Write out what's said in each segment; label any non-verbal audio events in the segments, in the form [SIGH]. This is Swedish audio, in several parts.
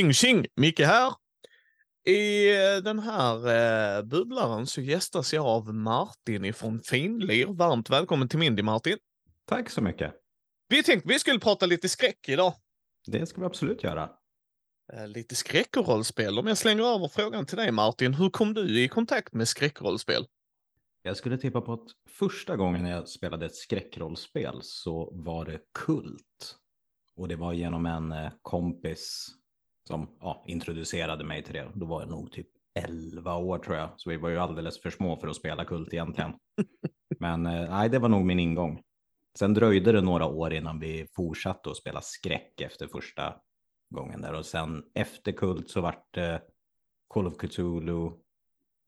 Tjing tjing! Micke här. I eh, den här eh, bubblaren så gästas jag av Martin ifrån Finlir. Varmt välkommen till Mindy Martin. Tack så mycket. Vi tänkte vi skulle prata lite skräck idag. Det ska vi absolut göra. Eh, lite skräckrollspel. Om jag slänger över frågan till dig Martin, hur kom du i kontakt med skräckrollspel? Jag skulle tippa på att första gången jag spelade ett skräckrollspel så var det Kult. Och det var genom en eh, kompis som ja, introducerade mig till det. Då var jag nog typ 11 år tror jag, så vi var ju alldeles för små för att spela Kult egentligen. [LAUGHS] Men eh, nej, det var nog min ingång. Sen dröjde det några år innan vi fortsatte att spela skräck efter första gången där och sen efter Kult så vart det Call of Cthulhu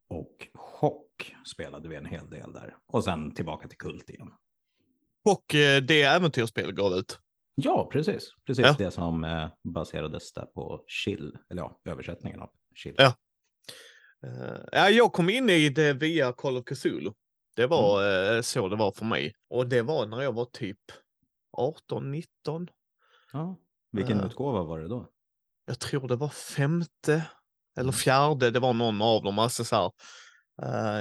och Chock spelade vi en hel del där och sen tillbaka till Kult igen. Och eh, det äventyrsspel gav ut? Ja, precis. Precis Ja. det som eh, baserades där på Chill, eller ja, översättningen av Chill. Ja. Ja, jag kom in i det via Call of Cthulhu. Det var Mm. eh, så det var för mig. Och det var när jag var typ 18, 19. Ja. Vilken Ja. utgåva var det då? Jag tror det var femte eller Mm. fjärde. Det var någon av dem. Alltså så här.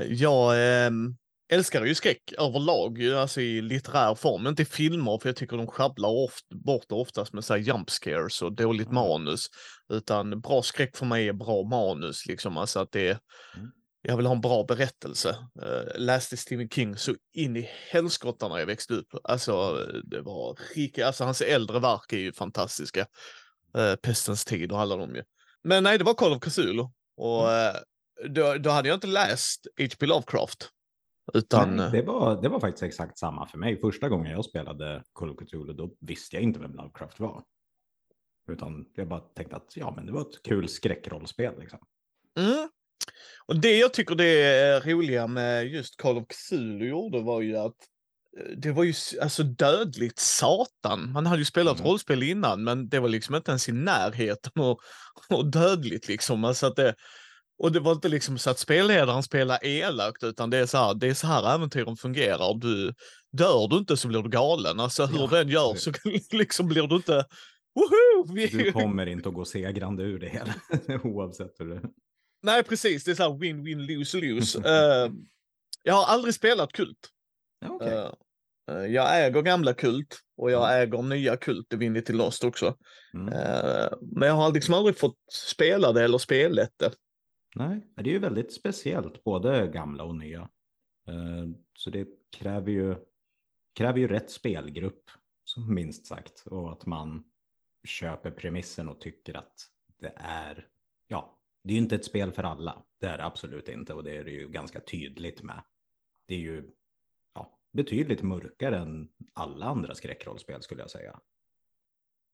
Jag ehm, älskar ju skräck överlag, alltså i litterär form. Inte i filmer, för jag tycker de sjabblar oft, bort det oftast med så här jump scares och dåligt Mm. manus. Utan bra skräck för mig är bra manus, liksom. Alltså att det är, Mm. jag vill ha en bra berättelse. Uh, läste Stephen King så in i helskotta när jag växte upp. Alltså, det var rika, alltså hans äldre verk är ju fantastiska. Uh, Pestens tid och alla de ju. Men nej, det var Call of Cthulhu. Och eh, då, då hade jag inte läst H.P. Lovecraft. Utan, Nej, det, var, det var faktiskt exakt samma för mig. Första gången jag spelade Call of Cthulhu, då visste jag inte vem Lovecraft var. Utan jag bara tänkte att ja, men det var ett kul skräckrollspel liksom. Mm. Och det jag tycker det är roliga med just Call of Cthulhu gjorde var ju att eh, det var ju alltså dödligt satan. Man hade ju spelat Mm. rollspel innan, men det var liksom inte ens i närheten och, och dödligt liksom. Alltså att det, och det var inte liksom så att spelledaren spelar elakt, utan det är så här, det är så här äventyren fungerar. Du, dör du inte så blir du galen. Alltså hur Ja, den gör så [LAUGHS] liksom blir du inte, woho! Vi, Du kommer inte att gå segrande ur det hela, [LAUGHS] oavsett hur det... Nej, precis. Det är så här win, win, lose, lose. [LAUGHS] Eh, jag har aldrig spelat Kult. Ja, okej. Eh, eh, jag äger gamla Kult och jag Ja. äger nya Kult, Divinity Lost också. Mm. Eh, men jag har liksom aldrig fått spela det eller spelat det. Nej, det är ju väldigt speciellt, både gamla och nya. Eh, Så det kräver ju, kräver ju rätt spelgrupp, som minst sagt. Och att man köper premissen och tycker att det är, ja, det är ju inte ett spel för alla. Det är det absolut inte och det är det ju ganska tydligt med. Det är ju ja, betydligt mörkare än alla andra skräckrollspel skulle jag säga.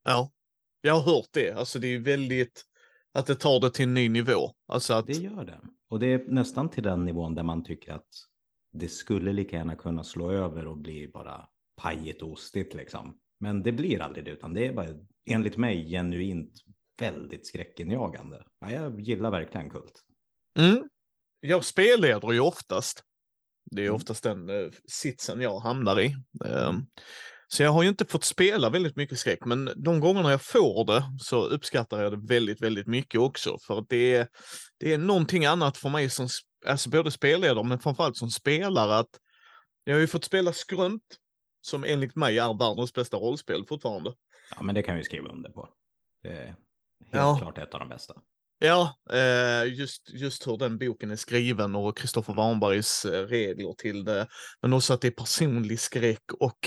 Ja, jag har hört det. Alltså det är väldigt, att det tar det till en ny nivå. Alltså att, Det gör det. Och det är nästan till den nivån där man tycker att det skulle lika gärna kunna slå över och bli bara pajigt och ostigt liksom. Men det blir aldrig det, utan det är bara enligt mig genuint väldigt skräckinjagande. Ja, jag gillar verkligen kult. mm, jag spelleder ju oftast. Det är Mm. oftast den eh, sitsen jag hamnar i. Eh, så jag har ju inte fått spela väldigt mycket skräck, men de gångerna jag får det så uppskattar jag det väldigt, väldigt mycket också. För det är, det är någonting annat för mig som, alltså både spelledare men framförallt som spelare att jag har ju fått spela Skrönt, som enligt mig är världens bästa rollspel fortfarande. Ja, men det kan vi skriva under på. Det är helt Ja. klart ett av de bästa. Ja, eh, just, just hur den boken är skriven och Kristoffer Warnbergs eh, regler till det. Men också att det är personlig skräck och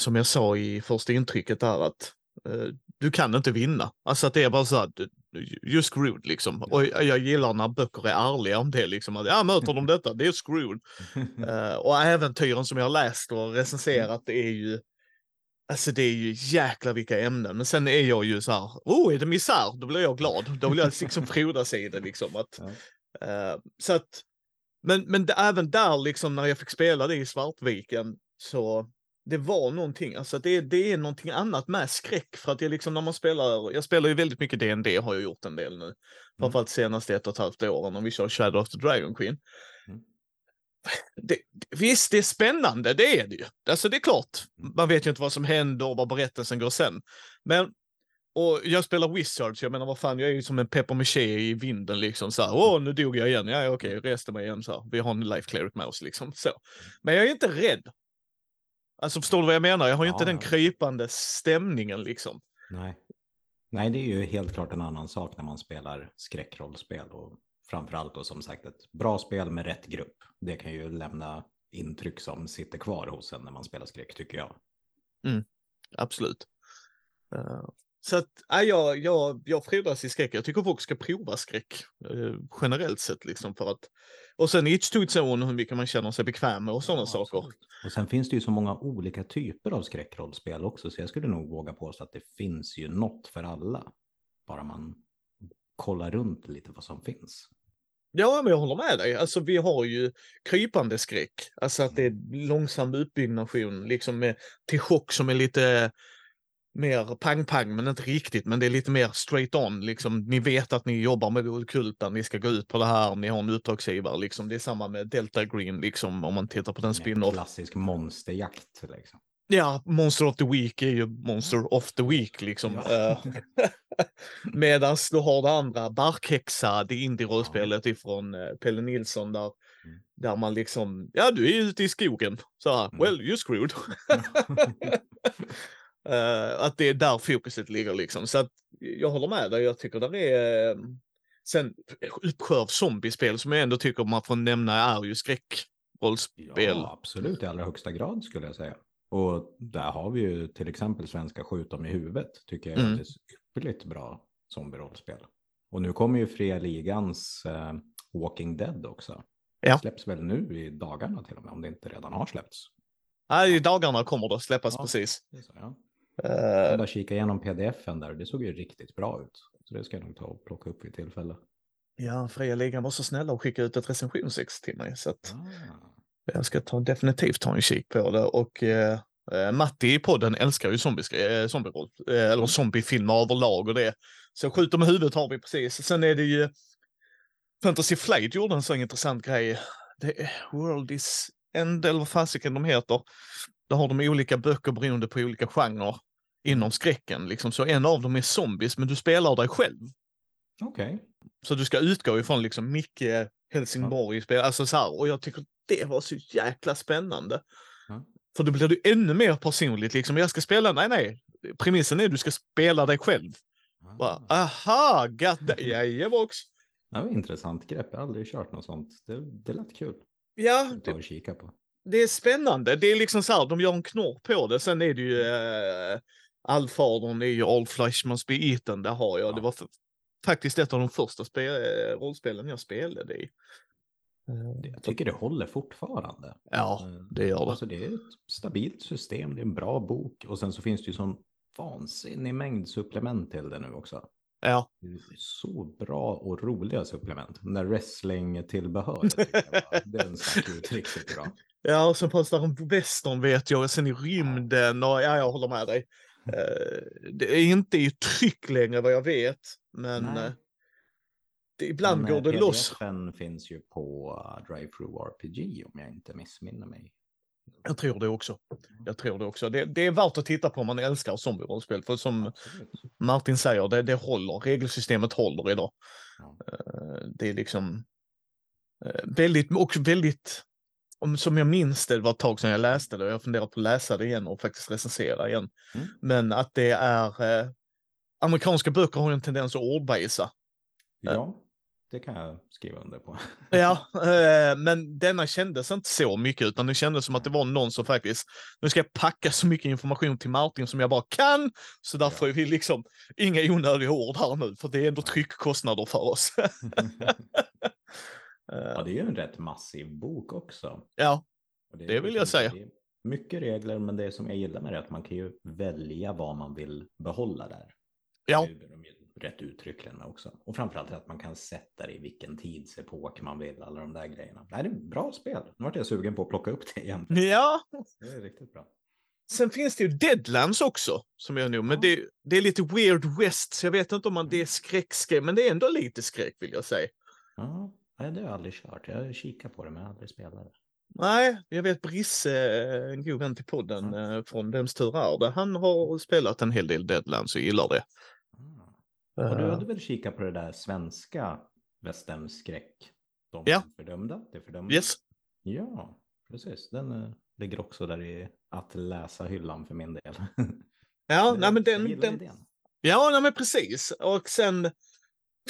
som jag sa i första intrycket där att eh, du kan inte vinna. Alltså att det är bara så att you're screwed liksom. Och jag gillar när böcker är ärliga om det liksom. Att, ja, möter de detta, det är screwed. [LAUGHS] Eh, och äventyren som jag har läst och recenserat, det är ju Alltså det är ju jäkla vilka ämnen. Men sen är jag ju så här, oh är det misär? Då blir jag glad. Då vill jag liksom frodas i det liksom. Att, eh, så att, men, men det, även där liksom när jag fick spela det i Svartviken så det var någonting, alltså det, det är någonting annat med skräck för att jag liksom när man spelar, jag spelar ju väldigt mycket D&D har jag gjort en del nu. Framförallt senaste ett och ett halvt åren när vi kör Shadow of the Dragon Queen. Mm. Det, visst, det är spännande, det är det ju. Alltså det är klart, man vet ju inte vad som händer och vad berättelsen går sen. Men och jag spelar Wizards, jag menar vad fan, jag är ju som en peppermaché i vinden liksom så här. Åh, nu dog jag igen. Ja, okej, okay, reste mig igen så här. Vi har en life cleric med oss liksom så. Men jag är inte rädd. Alltså förstår du vad jag menar? Jag har ju ja, inte den krypande stämningen liksom. Nej. Nej, det är ju helt klart en annan sak när man spelar skräckrollspel och framförallt då som sagt ett bra spel med rätt grupp. Det kan ju lämna intryck som sitter kvar hos en när man spelar skräck tycker jag. Mm, absolut. Uh, så att, ja, jag, jag, jag frodas i skräck. Jag tycker folk ska prova skräck uh, generellt sett liksom för att och sen each to its own hur mycket man känner sig bekväm med och sådana ja, saker. Och sen finns det ju så många olika typer av skräckrollspel också så jag skulle nog våga påstå att det finns ju något för alla. Bara man kollar runt lite vad som finns. Ja, men jag håller med dig. Alltså vi har ju krypande skräck. Alltså att det är långsam utbyggnation, liksom med, till chock som är lite mer pang-pang, men inte riktigt. Men det är lite mer straight on. Liksom, ni vet att ni jobbar med Okulta, ni ska gå ut på det här, ni har en uppdragsgivare. Liksom. Det är samma med Delta Green, liksom, om man tittar på den spin-off. Klassisk monsterjakt. Liksom. Ja, Monster of the Week är ju Monster of the Week liksom. Ja. Eh, [LAUGHS] [LAUGHS] Medan du har det andra, Barkhäxa, det indie-rollspelet ja. ifrån uh, Pelle Nilsson där, mm. där man liksom, ja du är ute i skogen, så här, mm. well you're screwed. [LAUGHS] uh, att det är där fokuset ligger liksom. Så att jag håller med dig, jag tycker det är, uh, sen uppsjö av zombiespel som jag ändå tycker man får nämna är ju skräckrollspel. Ja, absolut i allra högsta grad skulle jag säga. Och där har vi ju till exempel svenska Skjut dem i huvudet, tycker jag är mm. ett ypperligt bra zombie-rollspel. Och nu kommer ju Fria Ligans uh, Walking Dead också. Ja. Släpps väl nu i dagarna till och med, om det inte redan har släppts. Nej, i dagarna kommer det släppas ja, precis. Det så, ja. Jag bara kika igenom pdf-en där, det såg ju riktigt bra ut. Så det ska jag nog ta och plocka upp vid tillfälle. Ja, Fria Ligan var så snälla och skicka ut ett recensionsex till mig. Så att... Ah. Jag ska ta, definitivt ta en kik på det och eh, eh Matti i podden älskar ju zombie, eh, eh, eller zombiefilmer överlag och det. Så skjuter med huvudet har vi precis. Sen är det ju Fantasy Flight gjorde en så intressant grej. Det är World is End eller vad fasiken de heter. Där har de olika böcker beroende på olika genrer inom skräcken. Liksom. Så en av dem är zombies, men du spelar dig själv. Okej. Okay. Så du ska utgå ifrån liksom Micke Helsingborg, ja. alltså så här, och jag tycker det var så jäkla spännande. Ja. För då blir det ännu mer personligt. Liksom. Jag ska spela, nej nej, premissen är att du ska spela dig själv. Ah. Bara, aha, got jajebox. Det var intressant grepp, jag har aldrig kört något sånt. Det, det lät kul. Ja, det, kika på. det är spännande. Det är liksom så här, de gör en knorr på det. Sen är det ju äh, allfadern är ju All Flesh Must Be Eaten, det har jag. Ja. Det var faktiskt ett av de första rollspelen jag spelade i. Eh, jag tycker det håller fortfarande. Ja, eh, det gör det. Alltså det är ett stabilt system, det är en bra bok och sen så finns det ju sån vansinnig mängd supplement till det nu också. Ja. Så bra och roliga supplement. När wrestling-tillbehör, den stack [LAUGHS] ut riktigt bra. Ja, och sen fanns det en western vet jag, och sen i rymden och ja, jag håller med dig. Uh, det är inte i tryck längre vad jag vet, men Nej ibland Men, går det loss. Den finns ju på Drive-Through RPG om jag inte missminner mig. Jag tror det också. Jag tror det också. Det, det är värt att titta på om man älskar zombie-rollspel. För som Absolut. Martin säger, det, det håller. Regelsystemet håller idag. Ja. Det är liksom väldigt, och väldigt, om, som jag minns det, det var ett tag sedan jag läste det och jag funderar på att läsa det igen och faktiskt recensera igen. Mm. Men att det är, eh, amerikanska böcker har ju en tendens att ordbajsa. Ja det kan jag skriva under på. [LAUGHS] ja, [LAUGHS] eh, men denna kändes inte så mycket, utan det kändes som att det var någon som faktiskt, nu ska jag packa så mycket information till Martin som jag bara kan, så därför är vi liksom, inga onödiga ord här nu, för det är ändå tryckkostnader för oss. [LAUGHS] ja, det är ju en rätt massiv bok också. Ja, det, det vill jag liksom säga. Mycket regler, men det som jag gillar med det är att man kan ju välja vad man vill behålla där. Ja rätt uttryckligen också. Och framförallt att man kan sätta det i vilken tidsepok man vill, alla de där grejerna. Det här är bra spel. Nu vart jag sugen på att plocka upp det igen. Ja. Det är riktigt bra. Sen finns det ju Deadlands också, som jag nog, men det, det, är lite Weird West, så jag vet inte om man, det är skräckskräck, men det är ändå lite skräck vill jag säga. Ja, det har jag aldrig kört. Jag har kikat på det, men jag har aldrig spelat det. Nej, jag vet Brisse, en god vän till podden mm. från Vems tur är det, han har spelat en hel del Deadlands och gillar det. Och du Eh, hade väl kikat på det där svenska westernskräck? De Ja. fördömda? Det fördömda? Yes. Ja, precis. Den eh, ligger också där i att läsa-hyllan för min del. Ja, [LAUGHS] nej, men den, den, ja nej, men precis. Och sen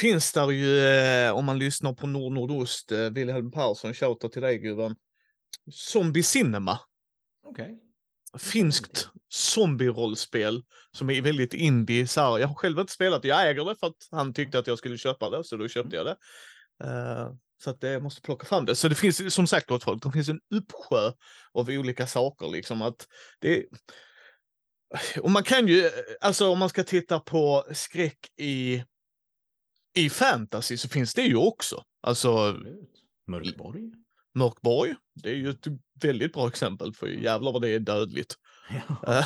finns där ju, eh, om man lyssnar på Nord-Nordost, eh, Wilhelm Persson, shoutout till dig gubben. Zombie Cinema. Okej. Finskt zombie-rollspel som är väldigt indie. Så här, jag har själv inte spelat det, jag äger det för att han tyckte att jag skulle köpa det, så då köpte jag det. Eh, så att jag måste plocka fram det. Så det finns som sagt gott folk, det finns en uppsjö av olika saker liksom. Att det, och man kan ju, alltså om man ska titta på skräck i, i fantasy så finns det ju också. Alltså. Mörkborg? Mörkborg, det är ju ett väldigt bra exempel för jävlar vad det är dödligt. [LAUGHS] Ja.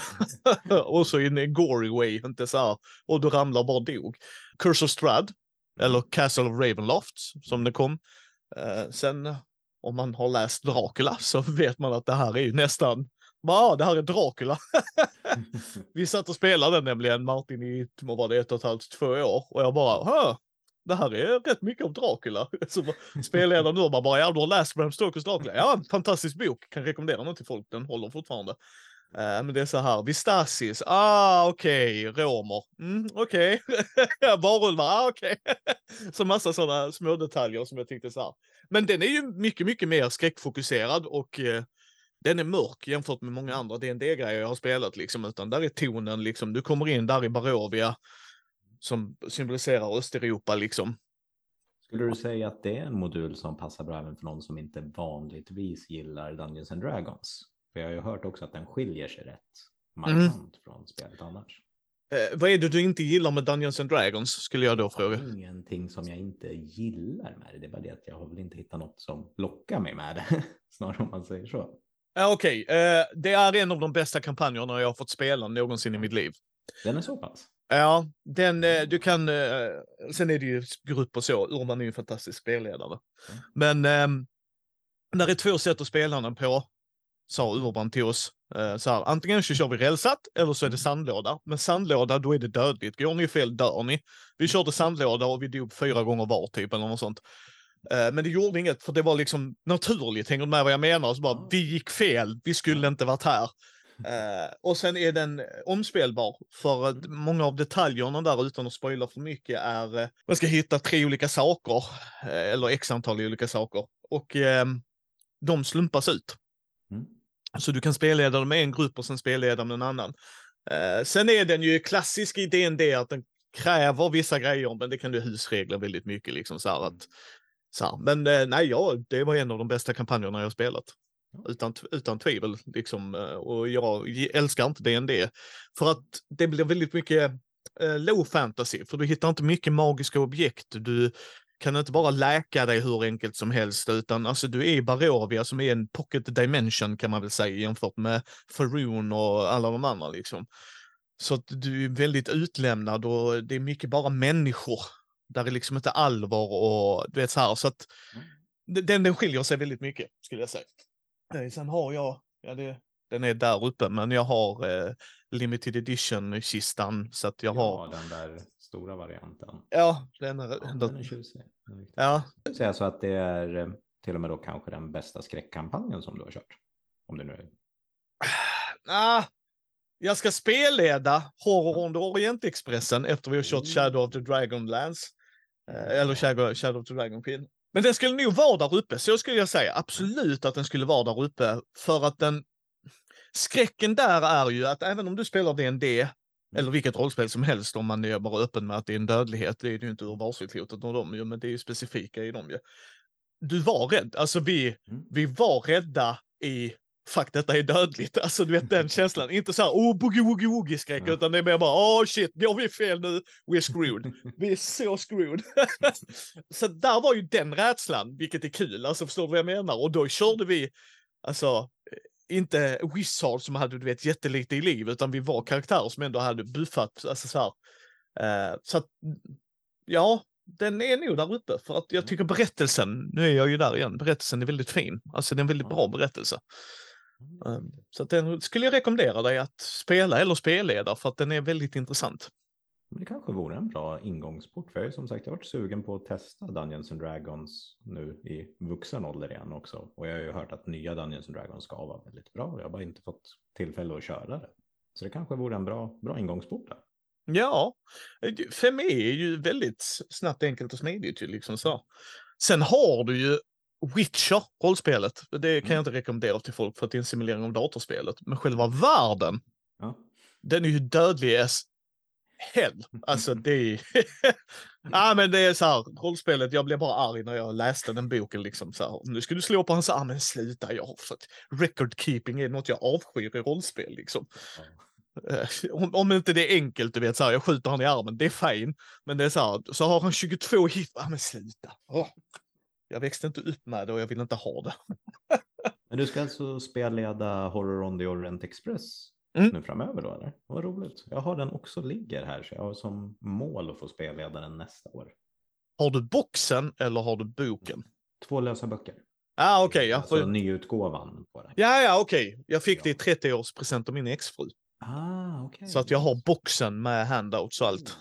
[LAUGHS] Och så i en gory way, inte så här, och du ramlar bara dog. Curse of Strad, eller Castle of Ravenloft som det kom. Eh, sen om man har läst Dracula [LAUGHS] så vet man att det här är ju nästan, ja det här är Dracula. Vi satt och spelade nämligen Martin i, vad var det, ett och ett halvt, två år och jag bara, det här är rätt mycket av Dracula. [LAUGHS] Så spelledaren nu bara, bara, ja du har läst Bram Stokers Dracula. Ja, en fantastisk bok, kan rekommendera den till folk, den håller fortfarande. Eh, men det är så här, Vistasis, ah okej, romer, mm, okej, [LAUGHS] varulvar, ah okej. [LAUGHS] så massa sådana små detaljer som jag tyckte så här. Men den är ju mycket, mycket mer skräckfokuserad och eh, den är mörk jämfört med många andra D&D-grejer jag har spelat liksom, utan där är tonen liksom, du kommer in där i Barovia som symboliserar Östeuropa liksom. Skulle du säga att det är en modul som passar bra även för någon som inte vanligtvis gillar Dungeons and Dragons? För jag har ju hört också att den skiljer sig rätt markant från spelet annars. Eh, vad är det du inte gillar med Dungeons and Dragons, skulle jag då fråga. Ingenting som jag inte gillar med det. Det är bara det att jag har väl inte hittat något som lockar mig med det. [LAUGHS] Snarare om man säger så. Ja, Okej, eh, det är en av de bästa kampanjerna jag har fått spela någonsin i mitt liv. Den är så pass. Ja, den, eh, du kan, eh, sen är det ju grupp och så, Urban är ju en fantastisk spelledare. Mm. Men eh, där är två sätt att spela den på, sa Urban till oss. Eh, så här, antingen så kör vi rälsat eller så är det sandlåda. Men sandlåda, då är det dödligt. Går ni fel dör ni. Vi körde sandlåda och vi dog fyra gånger var typ eller något sånt. Men det gjorde inget för det var liksom naturligt, hänger du med vad jag menar? Så bara, vi gick fel, vi skulle inte varit här. Eh, och sen är den omspelbar för att många av detaljerna där utan att spoila för mycket är, eh, man ska hitta tre olika saker, eh, eller x antal olika saker. Och eh, de slumpas ut. Mm. Så du kan spelleda dem med en grupp och sen spelleda med en annan. Eh, sen är den ju klassisk i D&D att den kräver vissa grejer, men det kan du husregla väldigt mycket. Liksom, så här att, så här. Men eh, nej, ja, det var en av de bästa kampanjerna jag spelat. Utan, utan tvivel. Liksom, eh, och jag älskar inte D&D För att det blir väldigt mycket eh, low fantasy. För du hittar inte mycket magiska objekt. Du kan inte bara läka dig hur enkelt som helst. Utan alltså, du är i Barovia som är en pocket dimension kan man väl säga jämfört med Faroon och alla de andra. Liksom. Så att du är väldigt utlämnad och det är mycket bara människor. Där är liksom inte allvar och du vet så här. Så att Mm. den, den skiljer sig väldigt mycket skulle jag säga. Eh, Sen har jag, ja det, den är där uppe, men jag har eh, limited edition-kistan så att jag har, Ja, den där stora varianten. ja, den är, Ja, den, är tjusig. Den är riktigt ja, Jag säga så att det är eh, till och med då kanske den bästa skräckkampanjen som du har kört. Om det nu är. ah, jag ska spelleda Horror on the Orientexpressen efter vi har kört Shadow of the Dragonlance. Eh, eller Shadow, Shadow of the Dragon Queen. Men den skulle nog vara där uppe, så skulle jag säga. Absolut att den skulle vara där uppe. För att den... Skräcken där är ju att även om du spelar D&D eller vilket rollspel som helst om man är bara öppen med att det är en dödlighet, det är det ju inte ur varselklotet och de ju, men det är ju specifika i dem ju. Du var rädd, alltså vi, Mm. vi var rädda i fuck detta är dödligt, alltså du vet den känslan, inte så här oh boogie woogie woogie skräck, Ja. utan det är mer bara oh shit, går vi fel nu, we're screwed. Vi är så screwed. [LAUGHS] så där var ju den rädslan, vilket är kul, alltså förstår du vad jag menar? Och då körde vi, alltså, inte Wizard som hade du vet jättelite i liv, utan vi var karaktärer som ändå hade buffat, alltså så här. Eh, så att, ja, den är nog där uppe, för att jag tycker berättelsen, nu är jag ju där igen, berättelsen är väldigt fin. Alltså det är en väldigt bra berättelse. Eh, så den skulle jag rekommendera dig att spela eller spelleda, för att den är väldigt intressant. Det kanske vore en bra ingångsport. För jag har som sagt jag har varit sugen på att testa Dungeons and Dragons nu i vuxen ålder igen också. Och jag har ju hört att nya Dungeons and Dragons ska vara väldigt bra. Och jag har bara inte fått tillfälle att köra det. Så det kanske vore en bra, bra ingångsport där. Ja, fem är ju väldigt snabbt, enkelt och smidigt ju liksom så. Sen har du ju Witcher, rollspelet. Det kan jag inte rekommendera till folk för att det är en simulering av datorspelet. Men själva världen, Ja. den är ju dödlig as hell. Alltså det är... [LAUGHS] ja men det är så här, rollspelet, jag blev bara arg när jag läste den boken liksom så här. Nu ska du slå på hans arm, men sluta, jag har fått... Record keeping är något jag avskyr i rollspel liksom. Eh, Om, om inte det är enkelt, du vet, så här, jag skjuter han i armen, det är fine. Men det är så här, så har han 22 hit, ja men sluta. Åh. Jag växte inte upp med det och jag vill inte ha det. [LAUGHS] Men du ska alltså spelleda Horror on the Orient Express Mm. nu framöver då eller? Vad roligt. Jag har den också ligger här så jag har som mål att få spelleda den nästa år. Har du boxen eller har du boken? Två lösa böcker. Ah, okej, ja. Alltså för- nyutgåvan på den. Ja, ja, okej. Jag fick det i Ja. 30-årspresent av min exfru. Ah, okej. Så att jag har boxen med handouts och allt.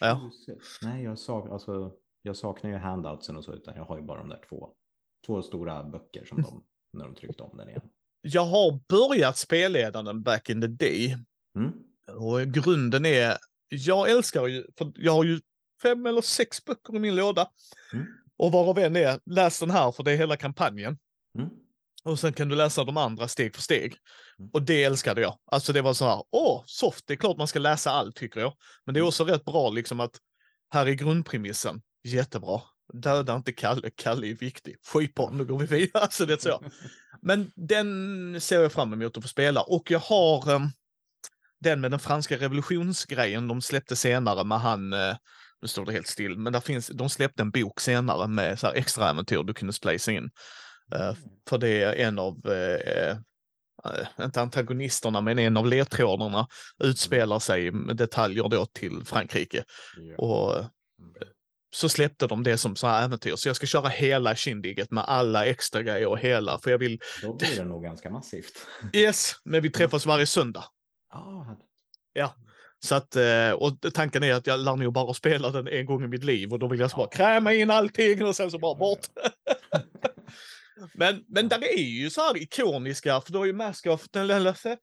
Ja. Tjusigt. Nej, jag, sak, alltså, jag saknar ju handoutsen och så, utan jag har ju bara de där två, två stora böcker som de, när de tryckte om den igen. Jag har börjat spelleda den back in the day. Mm. Och grunden är, jag älskar ju, för jag har ju fem eller sex böcker i min låda. Mm. Och varav en är, läs den här för det är hela kampanjen. Mm. Och sen kan du läsa de andra steg för steg. Mm. Och det älskade jag. Alltså det var så här, åh, soft, det är klart man ska läsa allt tycker jag. Men det är Mm. också rätt bra liksom att här är grundpremissen, jättebra. Döda inte Kalle, Kalle är viktig. Skit på nu går vi vidare. [LAUGHS] Alltså det är så. Men den ser jag fram emot att få spela. Och jag har ehm, den med den franska revolutionsgrejen de släppte senare med han, eh, nu står det helt still, men där finns, de släppte en bok senare med så här extra äventyr du kunde splicea in. Eh, för det är en av, eh, eh, inte antagonisterna, men en av ledtrådarna utspelar sig med detaljer då till Frankrike. Ja. Och Mm. Så släppte de det som så här äventyr. Så jag ska köra hela Kindiget med alla extra grejer och hela, för jag vill, Då blir det nog ganska massivt. [LAUGHS] yes, men vi träffas varje söndag. Ah, Så att, eh, och tanken är att jag lär nog bara spela den en gång i mitt liv och då vill jag bara Ja. kräma in allting och sen så bara Ja, bort. [LAUGHS] Men, men där är ju så här ikoniska, för du har ju Mask of Lella Fett.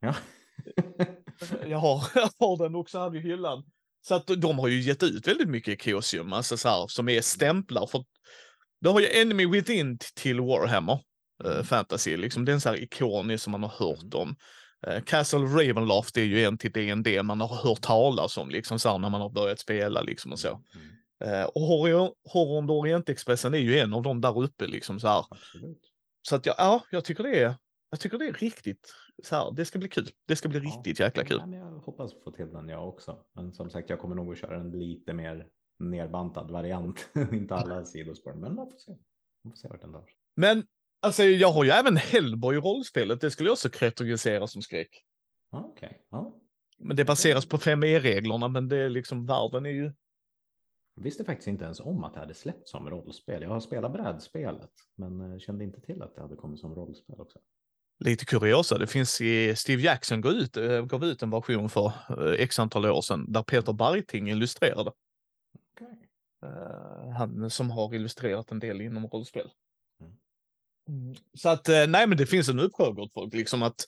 ja. [LAUGHS] Jag har, jag har den också här vid hyllan. Så att de har ju gett ut väldigt mycket ikosium, alltså så här, som är stämplar. För du har ju Enemy Within till Warhammer eh, Mm. Fantasy, liksom. det är en så här ikonisk som man har hört om. Eh, Castle Ravenloft är ju en till D&D man har hört talas om, liksom så här, när man har börjat spela liksom och så. Mm. Eh, och Horror, och Orientexpressen är ju en av dem där uppe liksom så här. Absolut. Så att jag, ja, jag tycker det är, jag tycker det är riktigt, så här, det ska bli kul. Det ska bli Ja. riktigt jäkla kul. Ja, jag hoppas få till den jag också. Men som sagt, jag kommer nog att köra en lite mer nerbantad variant. [LAUGHS] Inte alla [LAUGHS] sidospår, men man får se. Man får se vart den drar. Men alltså, jag har ju även Hellboy i rollspelet. Det skulle jag också kategorisera som skräck. Okej, ja. Men det baseras på 5e-reglerna, men det är liksom, världen är ju... Jag visste faktiskt inte ens om att det hade släppts som rollspel. Jag har spelat brädspelet, men eh, kände inte till att det hade kommit som rollspel också. Lite kuriosa, det finns i Steve Jackson gav ut, eh, gav ut en version för eh, x antal år sedan där Peter Barting illustrerade. Okej. Eh, han som har illustrerat en del inom rollspel. Mm. Mm, Så att, nej men det finns en uppsjö gott folk, liksom att...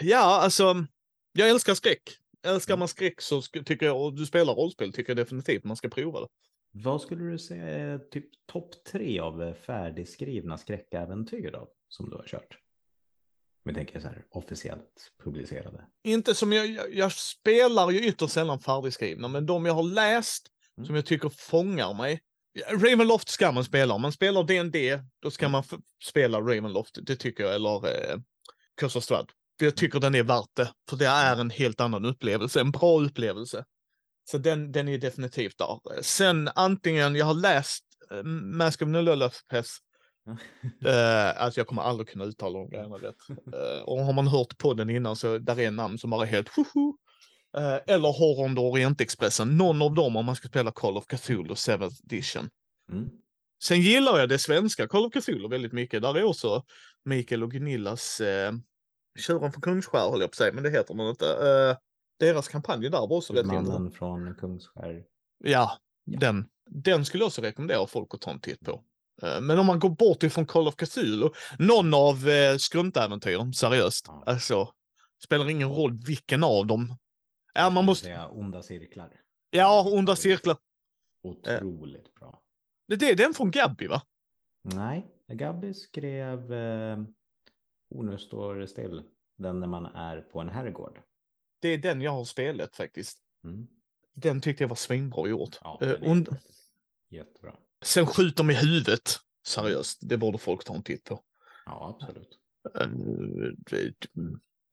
Ja, alltså, jag älskar skräck. Älskar Mm. man skräck så tycker jag, och du spelar rollspel, tycker jag definitivt man ska prova det. Vad skulle du säga är typ topp tre av färdigskrivna skräckäventyr då, som du har kört? Vi tänker så här officiellt publicerade. Inte som jag, jag, jag spelar ju ytterst sällan färdigskrivna, men de jag har läst Mm. som jag tycker fångar mig. Ravenloft ska man spela. Om man spelar D&D då ska Mm. man spela Ravenloft, det tycker jag, eller eh, Curse of Strahd. För Jag tycker den är värt det, för det är en helt annan upplevelse, en bra upplevelse. Så den, den är definitivt där. Sen antingen, jag har läst eh, Mask of Nullulafes, [LAUGHS] eh, alltså jag kommer aldrig kunna uttala de grejerna rätt. Eh, och har man hört podden innan så där är namn som bara är helt hoho. Eh, eller Horror Orientexpressen, någon av dem om man ska spela Call of Cthulhu 7th edition. Mm. Sen gillar jag det svenska Call of Cthulhu väldigt mycket. Där är också Mikael och Gunillas eh, Tjuren från Kungsskär höll jag på att säga, men det heter man inte. Eh, deras kampanj där var också rätt. Mannen från Kungsskär. Ja, Ja. Den, den skulle jag också rekommendera folk att ta en titt på. Eh, Men om man går bort ifrån Call of Cthulhu, någon av eh, skruntäventyren, seriöst, alltså, spelar ingen roll vilken av dem. Ja, man måste, Säga onda cirklar. ja, onda cirklar. Otroligt bra. Det, det är den från Gabby, va? Nej, Gabby skrev, eh, oh nu står det still, den när man är på en herrgård. Det är den jag har spelat faktiskt. Mm. Den tyckte jag var svinbra gjort. Ja, Eh, den är und- jättebra. Sen skjut dem i huvudet. Seriöst, det borde folk ta en titt på. Ja, absolut. Eh,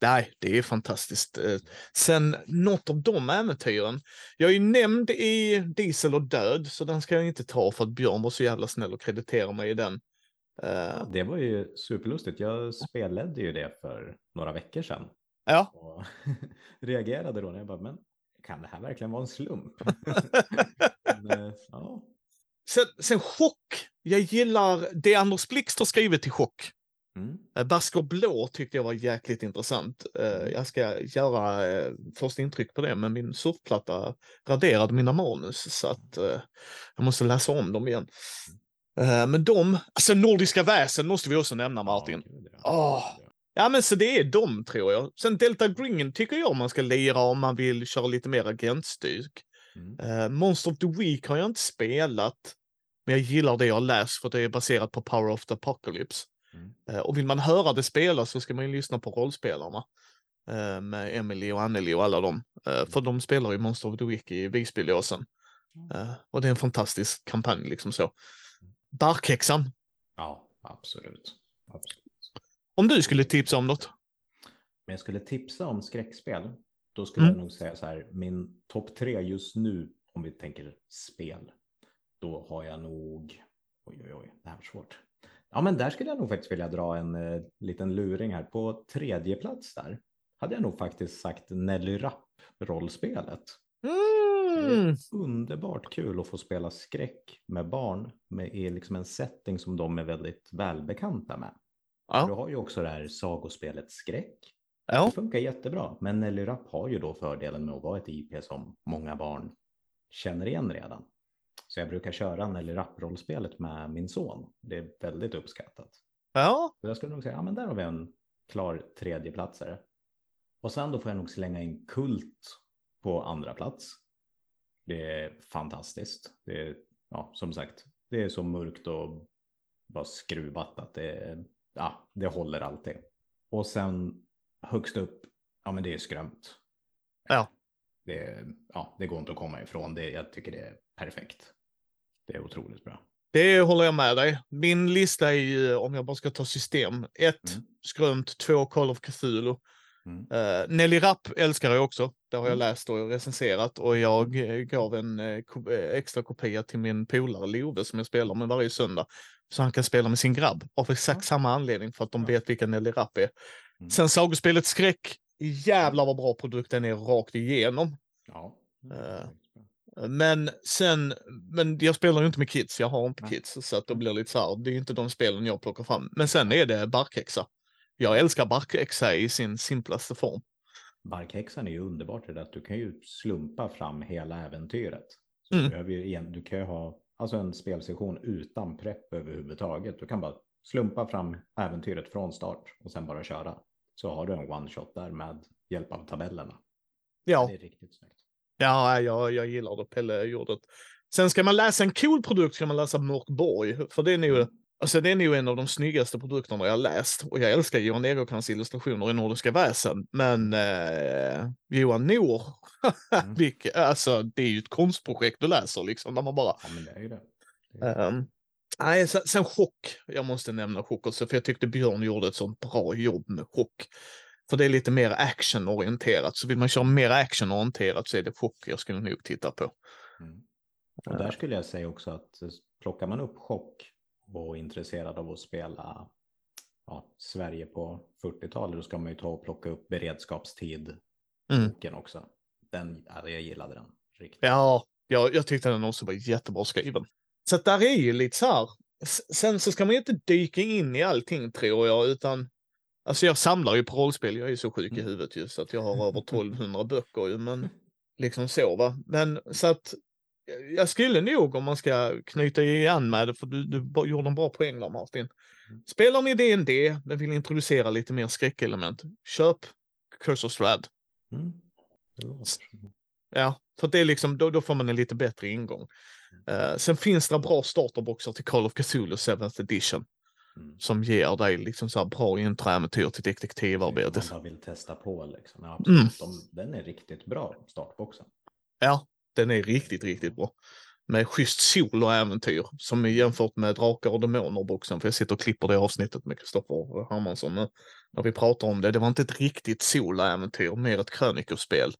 Nej, det är fantastiskt. Eh, Sen något av de äventyren. Jag är ju nämnd i Diesel och död, så den ska jag inte ta för att Björn var så jävla snäll och kreditera mig i den. Eh, Det var ju superlustigt. Jag spelledde ju det för några veckor sedan. Ja, Och [LAUGHS] reagerade då när jag bara, men kan det här verkligen vara en slump? [LAUGHS] [LAUGHS] men, ja, sen, sen chock. Jag gillar det Anders Blixt har skrivit till chock. mm. Eh, Basker Blå tyckte jag var jäkligt intressant. Eh, Jag ska göra eh, första intryck på det, men min surfplatta raderade mina manus så att eh, jag måste läsa om dem igen. Eh, Men de, alltså Nordiska väsen måste vi också nämna Martin. Gud, ja. Men så det är de tror jag. Sen Delta Green tycker jag man ska lira om man vill köra lite mer agentstyck. Mm. Eh, Monster of the Week har jag inte spelat. Men jag gillar det jag har läst för det är baserat på Power of the Apocalypse. Mm. Eh, Och vill man höra det spelas så ska man ju lyssna på rollspelarna. eh, Med Emily och Anneli och alla dem. Eh, För de spelar ju Monster of the Week i Visbylåsen. Eh, Och det är en fantastisk kampanj liksom så. Barkhäxan, Ja, absolut. absolut. om du skulle tipsa om något. Men jag skulle tipsa om skräckspel. Då skulle Mm. jag nog säga så här, min topp tre just nu, om vi tänker spel, då har jag nog, oj oj oj, det här var svårt. Ja, men där skulle jag nog faktiskt vilja dra en eh, liten luring här. På tredje plats där hade jag nog faktiskt sagt Nelly Rapp-rollspelet. Mm. underbart kul att få spela skräck med barn med i liksom en setting som de är väldigt välbekanta med. Du Ja, har ju också det här sagospelet skräck. Ja, Det funkar jättebra, men Rapp har ju då fördelen med att vara ett IP som många barn känner igen redan. Så jag brukar köra Nelly Rapp-rollspelet med min son. Det är väldigt uppskattat. ja. Så jag skulle nog säga, ja men där har vi en klar tredjeplatsare. Och sen då får jag nog slänga in Kult på andra plats. Det är fantastiskt. Det är, ja, som sagt, det är så mörkt och bara skruvat att det, ja, det håller alltid. Och sen högst upp, ja men det är skrömt. Ja. Det, ja, det går inte att komma ifrån. Det, jag tycker det är perfekt. Det är otroligt bra. Det håller jag med dig. Min lista är ju, om jag bara ska ta system, ett Mm. Skrömt, två Call of Cthulhu. Mm. Uh, Nelly Rapp älskar jag också. Det har jag Mm. läst och recenserat och jag eh, gav en eh, extra kopia till min polare Love som jag spelar med varje söndag. Så han kan spela med sin grabb av exakt Ja. samma anledning för att de vet vilka Nelly Rapp är. Mm. Sen sagospelet Skräck, jävlar vad bra produkten är rakt igenom. Ja. Det bra. Men sen, men jag spelar ju inte med kids, jag har inte Nej. kids så att det blir lite så här, det är inte de spelen jag plockar fram. Men sen är det barkhäxa. Jag älskar barkhäxa i sin simplaste form. Barkhäxan är ju underbart det att du kan ju slumpa fram hela äventyret. Så Mm. du, ju, du kan ju ha alltså en spelsession utan prepp överhuvudtaget. Du kan bara slumpa fram äventyret från start och sen bara köra. Så har du en one shot där med hjälp av tabellerna. Ja, Det är riktigt snyggt. ja jag, jag gillar det Pelle gjorde. det. Sen ska man läsa en cool produkt ska man läsa Mörkborg, för det är nog, alltså det är nog en av de snyggaste produkterna jag har läst. Och jag älskar Johan Egerkrans illustrationer i Nordiska väsen, men eh, Johan Nor, Mm. [LAUGHS] alltså det är ju ett konstprojekt du läser liksom, där man bara Ja, men det är ju det. det är... Ehm, nej, sen, sen chock. Jag måste nämna chock också, för jag tyckte Björn gjorde ett sånt bra jobb med chock. För det är lite mer actionorienterat, så vill man köra mer actionorienterat så är det chock jag skulle nog titta på. Mm. Och där skulle jag säga också att eh, plockar man upp chock och är intresserad av att spela ja, Sverige på 40-talet, då ska man ju ta och plocka upp beredskapstid Mm. också. Den, ja, jag gillade den riktigt. Ja, jag, jag tyckte den också var jättebra skriven. Så att där är ju lite så här. Sen så ska man ju inte dyka in i allting tror jag, utan Alltså jag samlar ju på rollspel, jag är ju så sjuk i Mm. huvudet just att jag har [LAUGHS] över 1200 böcker men liksom så va. Men så att eh, jag skulle nog om man ska knyta igen med det, för du, du gjorde en bra poäng där Martin. Mm. Spelar ni D&D men vill introducera lite mer skräckelement, köp Curse of Strahd. Mm. Som- Ja, för det är liksom, då, då får man en lite bättre ingång. Eh, sen finns det bra starterboxar till Call of Cthulhu 7th edition Mm. som ger dig liksom så här bra introäventyr till detektivarbete. man bara vill testa på liksom. Ja. Mm. De, den är riktigt bra, startboxen. Ja, den är riktigt, riktigt bra. Med schysst soloäventyr som är jämfört med Drakar och Demoner-boxen. För jag sitter och klipper det avsnittet med Kristoffer Hermansson nu. När vi pratar om det. Det var inte ett riktigt soloäventyr, mer ett krönikerspel.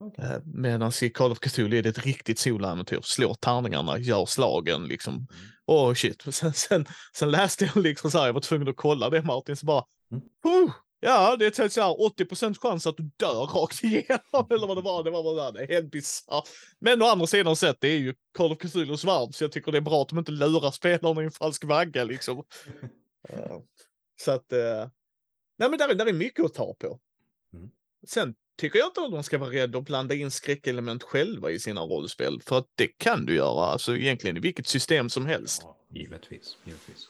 Okay. Eh, Medan i Call of Cthulhu är det ett riktigt soloäventyr. Slår tärningarna, gör slagen liksom. Mm. Åh shit. [LAUGHS] Sen, sen, sen läste jag liksom så här, jag var tvungen att kolla det Martin, så bara. "Oh, Ja, det är typ så här 80% chans att du dör rakt igenom [LAUGHS] eller vad det var. Det var bara det är helt bisarrt. Men å andra sidan sett, det är ju Call of Cthulhus värld, så jag tycker det är bra att de inte lurar spelarna i en falsk vagga liksom. [LAUGHS] Eh, så att, eh, nej men där, är- där är mycket att ta på. Mm. Sen tycker jag inte att de ska vara rädda att blanda in skräckelement själva i sina rollspel, för att det kan du göra, alltså egentligen i vilket system som helst. Ja, givetvis. givetvis.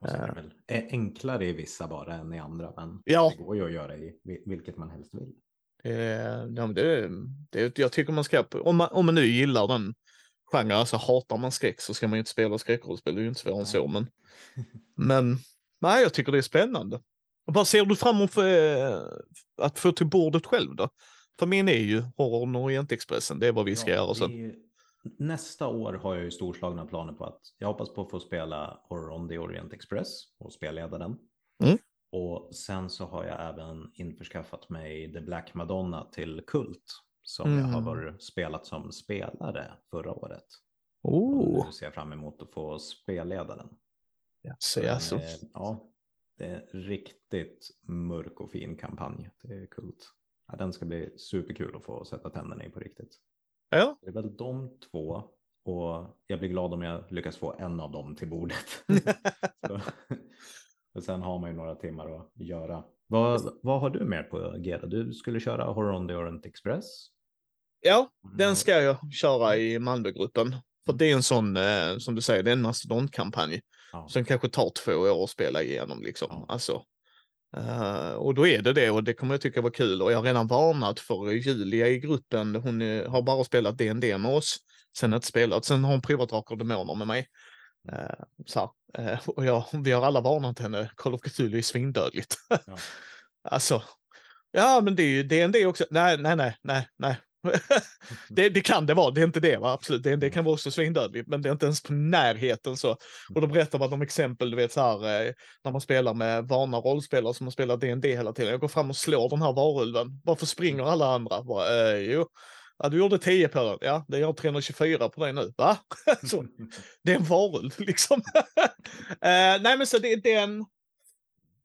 Och sen är det väl enklare i vissa bara än i andra. Men Ja. det går ju att göra i vi- vilket man helst vill. Eh, ja, det, det, jag tycker man ska, om man, om man nu gillar den genren, alltså hatar man skräck så ska man ju inte spela skräckrollspel, det är ju inte svårare än så, men, [LAUGHS] men nej, jag tycker det är spännande. Vad ser du fram emot eh, att få till bordet själv då? För min är ju Horror Orientexpressen, det är vad vi ska Ja, göra sen. vi- Nästa år har jag ju storslagna planer på att jag hoppas på att få spela Horror on the Orient Express och spelleda den. Mm. Och sen så har jag även införskaffat mig The Black Madonna till Kult som jag har Mm. varit spelat som spelare förra året. Oh, Och nu ser jag fram emot att få spelleda den. alltså. eh, ja, det är en riktigt mörk och fin kampanj. Det är Kult. Ja, den ska bli superkul att få sätta tänderna i på riktigt. Ja, Det är väl de två och jag blir glad om jag lyckas få en av dem till bordet. [LAUGHS] Och sen har man ju några timmar att göra. Vad, vad har du mer på G? då? Du skulle köra Horror on the Orient Express? ja, den ska jag köra i Malmögruppen. För det är en sån, eh, som du säger, det är en mastodontkampanj. Ja. Som kanske tar två år att spela igenom liksom. Ja. Alltså, eh, och då är det det och det kommer jag tycka var kul. Och jag har redan varnat för Julia i gruppen. Hon eh, har bara spelat D&D med oss. Sen inte spelat. Sen har hon provat Drakar och Demoner med mig. Eh, så. Eh, och jag, vi har alla varnat henne. Call of Cthulhu är svindödligt. Ja. [LAUGHS] alltså, ja men det är ju D&D också. Nej, nej, nej, nej, nej det, det kan det vara, det är inte det va? absolut. Det, det kan vara också svindödligt, men det är inte ens på närheten så. Och då berättar man om exempel, du vet så här, eh, när man spelar med vana rollspelare som har spelat D&D hela tiden. Jag går fram och slår den här varulven. Varför springer alla andra? Bara, eh, jo, ja, du gjorde 10 på den. Ja, det gör 324 på dig nu. Va? [LAUGHS] så, det är en varulv liksom. [LAUGHS] eh, nej, men så det är den.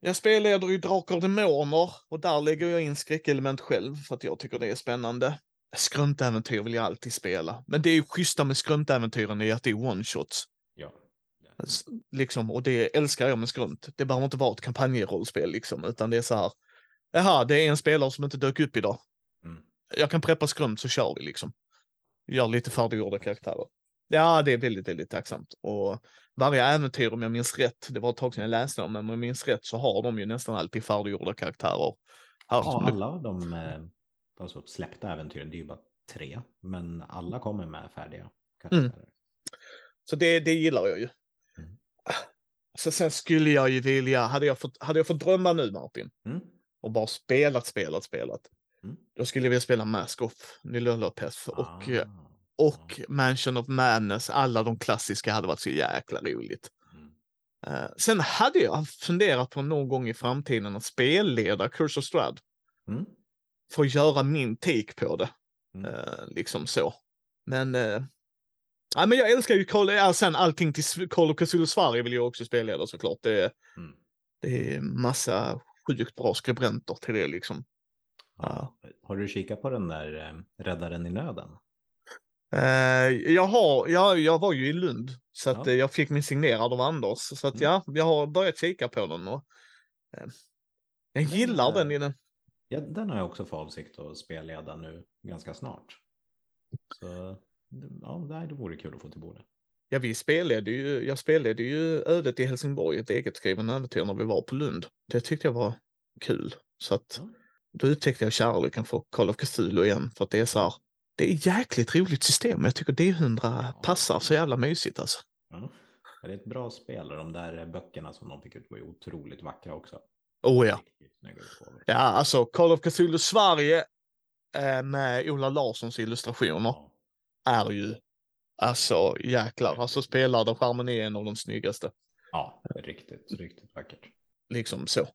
Jag spelleder ju Drakar och Demoner och där lägger jag in skräckelement själv för att jag tycker det är spännande. Skruntäventyr vill jag alltid spela, men det är ju schyssta med skruntäventyren är att det är one-shots. Ja. Liksom, och det älskar jag med skrunt. Det behöver inte vara ett kampanjrollspel liksom, utan det är så här. Jaha, det är en spelare som inte dök upp idag. Mm. Jag kan preppa skrunt så kör vi liksom. Gör lite färdiggjorda karaktärer. Ja, det är väldigt, väldigt tacksamt. Och varje äventyr, om jag minns rätt, det var ett tag sedan jag läste dem, men om jag minns rätt så har de ju nästan alltid färdiggjorda karaktärer. Här, du- alla de eh, alltså, släppta äventyren, det är ju bara tre, men alla kommer med färdiga karaktärer. Så det, det gillar jag ju. Mm. Så sen skulle jag ju vilja, hade jag fått, hade jag fått drömma nu Martin, Mm. och bara spelat, spelat, spelat. Mm. Då skulle jag vilja spela Mask of Nilo Lopez och, Ah. och Mansion of Madness. Alla de klassiska hade varit så jäkla roligt. Mm. Eh, sen hade jag funderat på någon gång i framtiden att spelleda Curse of Strad Mm. För att göra min take på det. Mm. Eh, liksom så. Men, eh, ja, men jag älskar ju Call, ja, sen allting till Call of Cthulhu Sverige vill jag också spelleda såklart. Det, Mm. det är massa sjukt bra skribenter till det liksom. Ja. Har du kikat på den där eh, Räddaren i nöden? Eh, jag, har, jag, jag var ju i Lund så att Ja. eh, jag fick min signerad av Anders. Så att Mm. ja, jag har börjat kika på den. Och, eh, Jag gillar den i den. Ja, den har jag också för avsikt att spelleda nu ganska snart. Så ja, det vore kul att få till bordet. Ja, vi spelade ju, jag spelade ju Ödet i Helsingborg, ett eget skriven äventyr när vi var på Lund. Det tyckte jag var kul. Så att Ja. då upptäckte jag kärleken för Call of Cthulhu igen. För att det är så här, det är jäkligt roligt system. Jag tycker D100 Ja. passar så jävla mysigt alltså. Ja. Det är ett bra spel och de där böckerna som de fick ut var ju otroligt vackra också. Oh ja. Ja, alltså Call of Cthulhu Sverige eh, med Ola Larssons illustrationer är ju alltså jäklar. Alltså spelar skärmen är en av de snyggaste. Ja, riktigt, riktigt vackert. liksom så.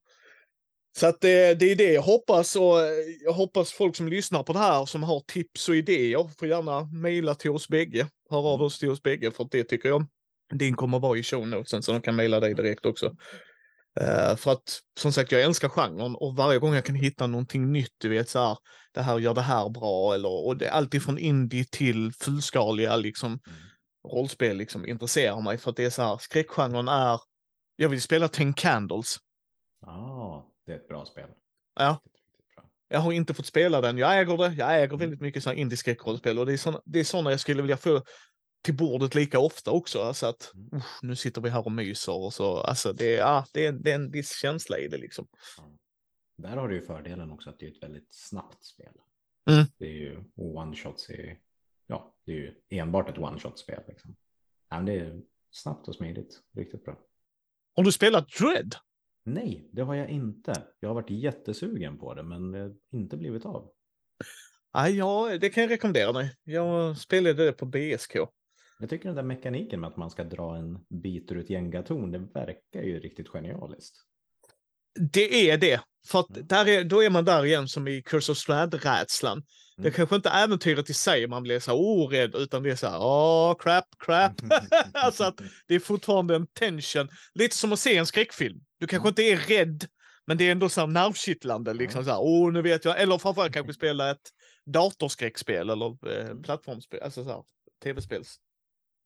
Så att det, det är det jag hoppas och eh, jag hoppas folk som lyssnar på det här som har tips och idéer får gärna mejla till oss bägge. Hör av oss till oss bägge för det tycker jag. Din kommer vara i show notesen så de kan mejla dig direkt också. Eh, för att som sagt jag älskar genren och varje gång jag kan hitta någonting nytt, du vet så här, det här gör det här bra eller och det är alltid från indie till fullskaliga liksom Mm. rollspel liksom intresserar mig för att det är så här, skräckgenren är, jag vill spela Ten Candles. Ja, det är ett bra spel. Ja. Jag har inte fått spela den. Jag äger det. Jag äger väldigt mycket sådana indieskräckrollspel och det är såna, det är såna jag skulle vilja få till bordet lika ofta också. Alltså att Mm. usch, nu sitter vi här och myser och så. Alltså det, ja, det, är, det är en viss känsla i det liksom. Ja. Där har du ju fördelen också att det är ett väldigt snabbt spel. Mm. Det är ju one-shots i, ja, det är ju enbart ett one-shot-spel liksom. Ja, men det är snabbt och smidigt, riktigt bra. Har du spelat Dread? Nej, det har jag inte. Jag har varit jättesugen på det, men det har inte blivit av. Ja, det kan jag rekommendera dig. Jag spelade det på BSK. Jag tycker den där mekaniken med att man ska dra en bit ur ett gängatorn, det verkar ju riktigt genialiskt. Det är det. För att Mm. där är, då är man där igen som i Curse of Strahd-rädslan. Det är Mm. kanske inte äventyret i sig man blir så orädd, utan det är så här, åh, crap, crap. [LAUGHS] alltså att det är fortfarande en tension. Lite som att se en skräckfilm. Du kanske Mm. inte är rädd, men det är ändå så här nervkittlande. Liksom så här, åh, nu vet jag. Eller framförallt kanske spela ett datorskräckspel eller eh, plattformsspel, alltså så här, tv-spels.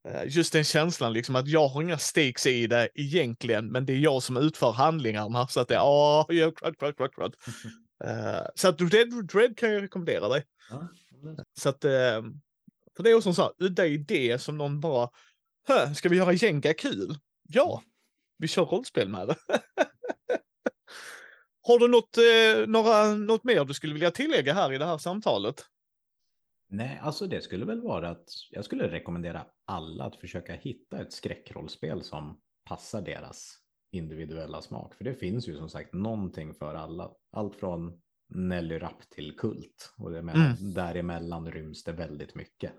Eh, Just den känslan liksom att jag har inga stakes i det egentligen, men det är jag som utför handlingarna. Så att det är, åh, ja, crud, crud, crud, crud. Eh, Så att Dread, Dread kan jag rekommendera dig. Ja, Så att, eh, för det är också en sån här udda idé som någon bara, "Hö, ska vi göra Jenga kul? Ja, vi kör rollspel med det. [LAUGHS] Har du något, eh, några, något mer du skulle vilja tillägga här i det här samtalet? Nej, alltså det skulle väl vara att jag skulle rekommendera alla att försöka hitta ett skräckrollspel som passar deras individuella smak. För det finns ju som sagt någonting för alla. Allt från Nelly Rapp till Kult. Och det menar, däremellan ryms det väldigt mycket.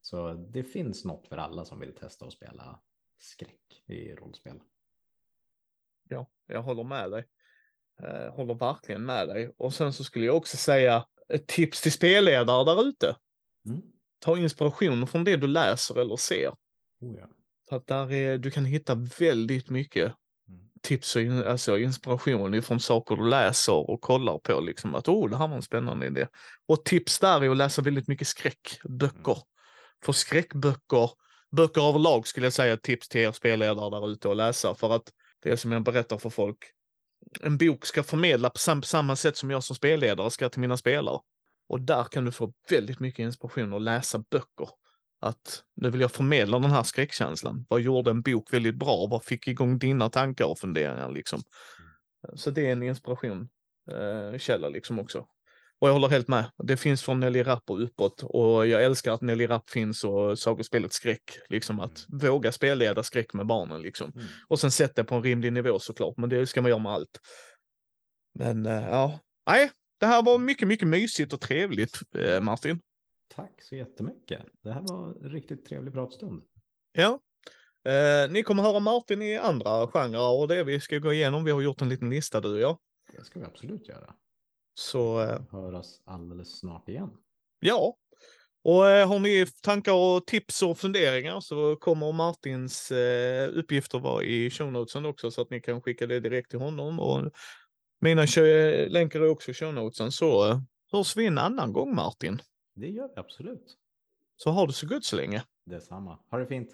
Så det finns något för alla som vill testa att spela skräck i rollspel. Ja, jag håller med dig. Eh, håller verkligen med dig. Och sen så skulle jag också säga ett tips till spelledare där ute. Mm. Ta inspiration från det du läser eller ser. Oh, ja. För att där är, du kan hitta väldigt mycket Mm. tips och in, alltså inspiration från saker du läser och kollar på. Liksom att oh, det här var en spännande idé. Och tips där är att läsa väldigt mycket skräckböcker. Mm. För skräckböcker, böcker överlag skulle jag säga tips till er spelledare där ute att läsa. För att det är som jag berättar för folk. En bok ska förmedla på sam- samma sätt som jag som spelledare ska till mina spelare. Och där kan du få väldigt mycket inspiration att läsa böcker. Att nu vill jag förmedla den här skräckkänslan. Vad gjorde en bok väldigt bra? Vad fick igång dina tankar och funderingar liksom? Så det är en inspiration eh, källa liksom också. Och jag håller helt med. Det finns från Nelly Rapp och uppåt och jag älskar att Nelly Rapp finns och sagospelet skräck. Liksom att våga spelleda skräck med barnen liksom. Mm. Och sen sätta det på en rimlig nivå såklart, men det ska man göra med allt. Men eh, ja, nej, det här var mycket, mycket mysigt och trevligt eh, Martin. Tack så jättemycket. Det här var en riktigt trevlig pratstund. Ja. Eh, ni kommer höra Martin i andra genrer och det vi ska gå igenom. Vi har gjort en liten lista du och jag. Det ska vi absolut göra. Så eh, Höras alldeles snart igen. ja. Och eh, har ni tankar och tips och funderingar så kommer Martins eh, uppgifter vara i show notesen också så att ni kan skicka det direkt till honom. Och mina länkar är också i show notesen så hörs vi en annan gång Martin. Det gör vi absolut. Så har det så gott så länge. Detsamma. Ha det fint.